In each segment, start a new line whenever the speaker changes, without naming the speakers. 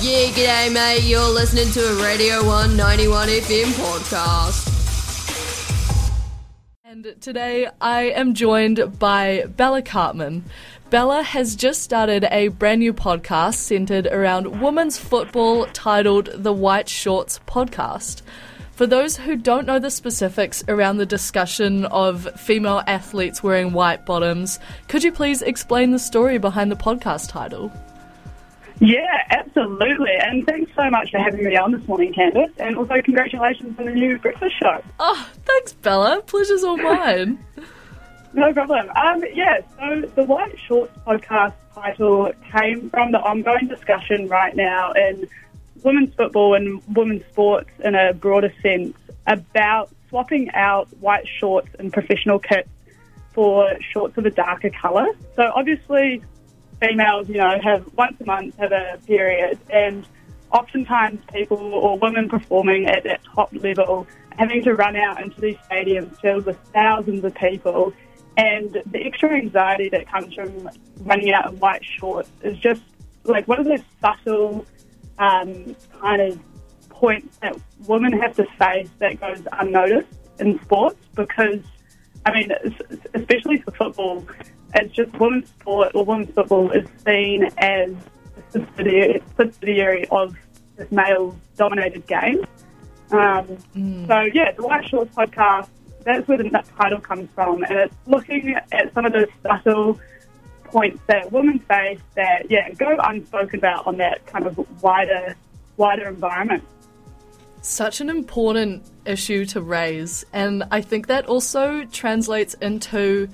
Yeah, g'day, mate. You're listening to a Radio One 91 FM podcast.
And today I am joined by Bella Cartman. Bella has just started a brand new podcast centered around women's football titled The White Shorts Podcast. For those who don't know the specifics around the discussion of female athletes wearing white bottoms, could you please explain the story behind the podcast title?
Yeah, absolutely. And thanks so much for having me on this morning, Candice. And also, congratulations on the new breakfast show.
Oh, thanks, Bella. Pleasure's all mine.
no problem. Um, yeah, so the White Shorts podcast title came from the ongoing discussion right now in women's football and women's sports in a broader sense about swapping out white shorts and professional kits for shorts of a darker colour. So obviously, females, you know, have once a month have a period, and oftentimes people or women performing at that top level having to run out into these stadiums filled with thousands of people. And the extra anxiety that comes from running out in white shorts is just like one of those subtle um, kind of points that women have to face that goes unnoticed in sports because, I mean, especially for football, it's just women's sport or women's football is seen as a subsidiary, subsidiary of this male-dominated game. Um, mm. So, yeah, the White Shorts podcast, that's where the title comes from, and it's looking at some of those subtle points that women face that, yeah, go unspoken about on that kind of wider, wider environment.
Such an important issue to raise, and I think that also translates into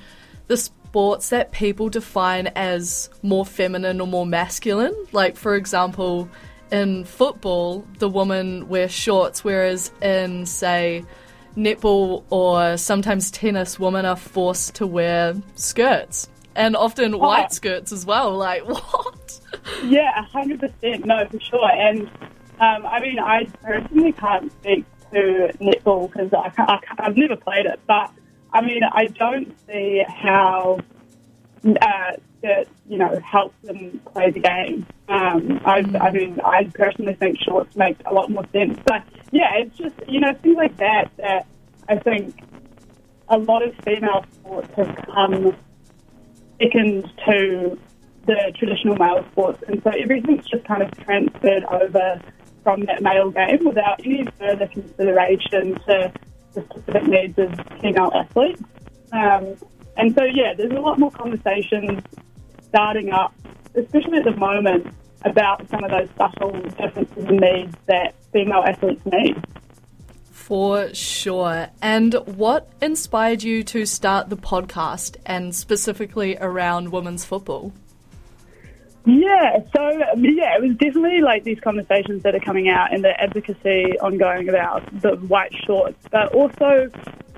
the sports that people define as more feminine or more masculine. Like, for example, in football, the woman wears shorts, whereas in, say, netball or sometimes tennis, women are forced to wear skirts and often white skirts as well. Like what?
Yeah, hundred percent. No, for sure. And um, I mean, I personally can't speak to netball because I, I, I've never played it, but I mean, I don't see how uh, skirts, you know, help them play the game. Um, I, mm. I mean, I personally think shorts make a lot more sense. But yeah, it's just you know things like that that I think a lot of female sports have come second to the traditional male sports. And so everything's just kind of transferred over from that male game without any further consideration to the specific needs of female athletes. Um, and so, yeah, there's a lot more conversations starting up, especially at the moment, about some of those subtle differences and needs that female athletes need.
For sure. And what inspired you to start the podcast and specifically around women's football?
Yeah, so yeah, it was definitely like these conversations that are coming out and the advocacy ongoing about the white shorts, but also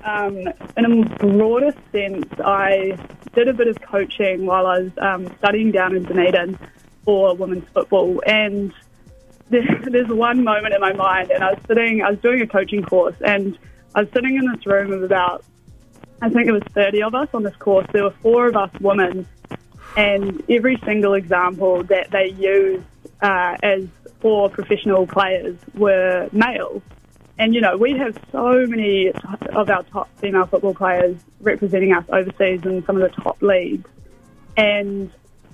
um, in a broader sense, I did a bit of coaching while I was um, studying down in Dunedin for women's football, and there's one moment in my mind, and I was sitting, I was doing a coaching course, and I was sitting in this room of about, I think it was 30 of us on this course. There were four of us women, and every single example that they used uh, as for professional players were male. And, you know, we have so many of our top female football players representing us overseas in some of the top leagues. And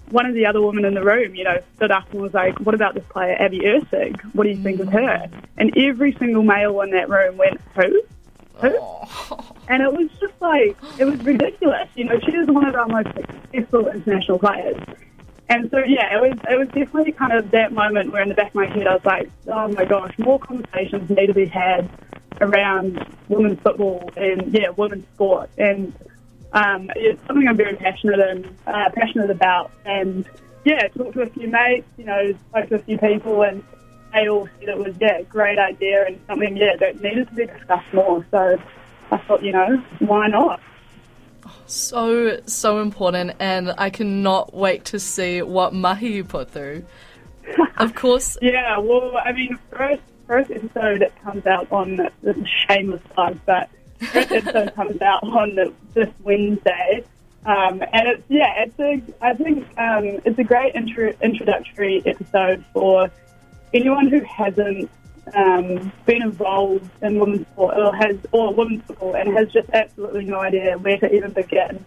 one of the other women in the room, you know, stood up and was like, "What about this player, Abby Erceg? What do you think of her?" And every single male in that room went, "Who? Who?" Oh. And it was just like it was ridiculous. You know, she is one of our most successful international players. And so, yeah, it was it was definitely kind of that moment where in the back of my head I was like, "Oh my gosh, more conversations need to be had around women's football and yeah, women's sport." And um, it's something I'm very passionate and uh, passionate about. And yeah, talked to a few mates, you know, spoke to a few people, and they all said it was yeah, great idea and something yeah that needed to be discussed more. So I thought, you know, why not?
So so important, and I cannot wait to see what mahi you put through. Of course.
yeah. Well, I mean, first first episode that comes out on this shameless plug, but first episode comes out on the, this Wednesday. Um, and it's yeah, it's a I think um, it's a great intro, introductory episode for anyone who hasn't um, been involved in women's sport or has or women's football and has just absolutely no idea where to even begin.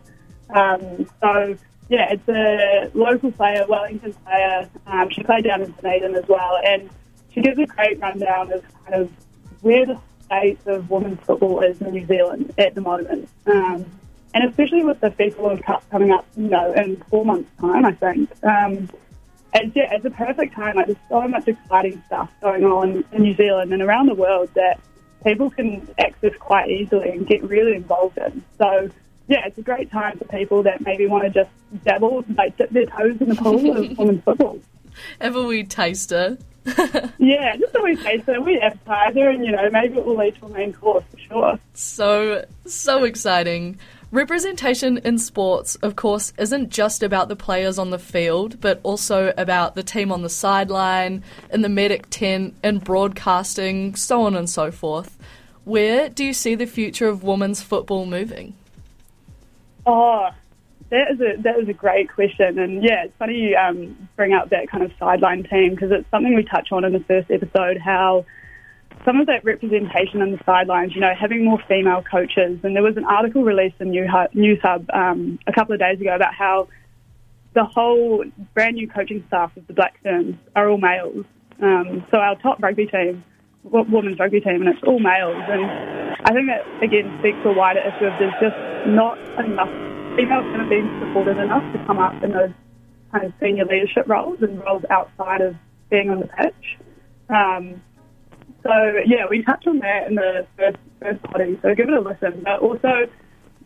Um, so yeah, it's a local player, Wellington player. Um, she played down in Dunedin as well, and she gives a great rundown of kind of where the state of women's football is in New Zealand at the moment. Um, and especially with the FIFA World Cup coming up, you know, in four months' time, I think. Um, it's, yeah, it's a perfect time. Like, there's so much exciting stuff going on in New Zealand and around the world that people can access quite easily and get really involved in. So, yeah, it's a great time for people that maybe want to just dabble, like dip their toes in the pool of women's football.
Have a wee taster.
yeah, just a wee taster, a wee appetizer, and you know maybe it will lead to a main course for sure.
So so exciting. Representation in sports, of course, isn't just about the players on the field, but also about the team on the sideline, in the medic tent, in broadcasting, so on and so forth. Where do you see the future of women's football moving?
Oh, that is a that is a great question, and yeah, it's funny you um, bring up that kind of sideline team because it's something we touch on in the first episode. How some of that representation on the sidelines, you know, having more female coaches, and there was an article released in New News Hub um, a couple of days ago about how the whole brand new coaching staff of the Black Ferns are all males. Um, so our top rugby team, women's rugby team, and it's all males, and I think that again speaks to a wider issue of there's just not enough females kind of being supported enough to come up in those kind of senior leadership roles and roles outside of being on the pitch. Um, so yeah, we touched on that in the first first body, so give it a listen. But also,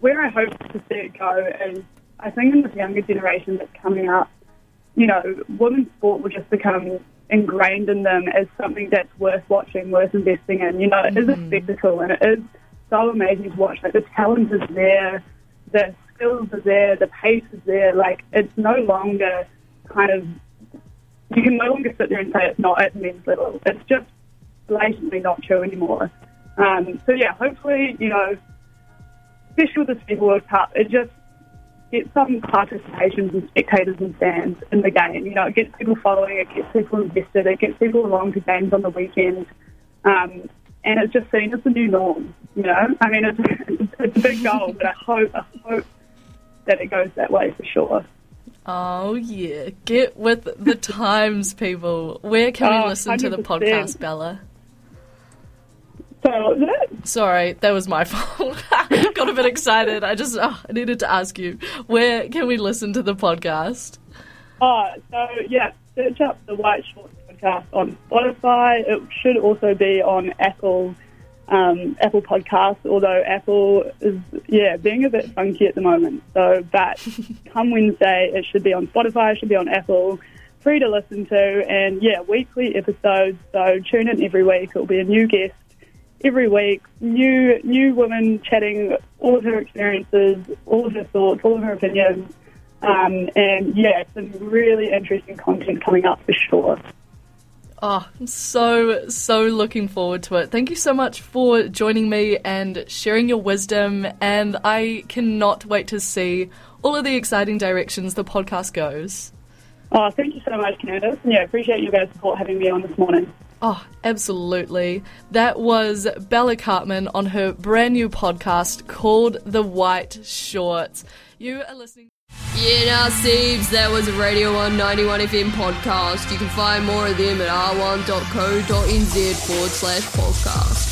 where I hope to see it go is, I think in this younger generation that's coming up, you know, women's sport will just become ingrained in them as something that's worth watching, worth investing in. You know, it mm-hmm. is a spectacle and it is so amazing to watch. Like the talent is there, the skills are there, the pace is there. Like it's no longer kind of you can no longer sit there and say it's not at men's level. It's just blatantly not true anymore. Um, so yeah, hopefully, you know, especially with this FIFA World Cup, it just gets some participation from spectators and fans in the game. You know, it gets people following, it gets people invested, it gets people along to games on the weekend. Um, and it's just seen as the new norm. You know, I mean, it's, it's a big goal, but I hope, I hope that it goes that way for sure.
Oh yeah, get with the times, people. Where can we oh, listen 100%. to the podcast, Bella?
So
Sorry, that was my fault. I got a bit excited. I just oh, I needed to ask you, where can we listen to the podcast?
Oh, so yeah, search up the White Shorts podcast on Spotify. It should also be on Apple um, Apple Podcasts, although Apple is yeah being a bit funky at the moment. So, but come Wednesday, it should be on Spotify, it should be on Apple, free to listen to, and yeah, weekly episodes. So tune in every week. It'll be a new guest every week. New new woman chatting all of her experiences, all of her thoughts, all of her opinions. Um, and yeah, some really interesting content coming up for sure.
Oh, I'm so, so looking forward to it. Thank you so much for joining me and sharing your wisdom. And I cannot wait to see all of the exciting directions the podcast goes.
Oh, thank you so much, Candice. Yeah, appreciate you guys' support having me on this morning.
Oh, absolutely. That was Bella Cartman on her brand new podcast called The White Shorts. You are listening.
Yeah, now, Steves, that was a Radio One 91 FM podcast. You can find more of them at r1.co.nz forward slash podcast.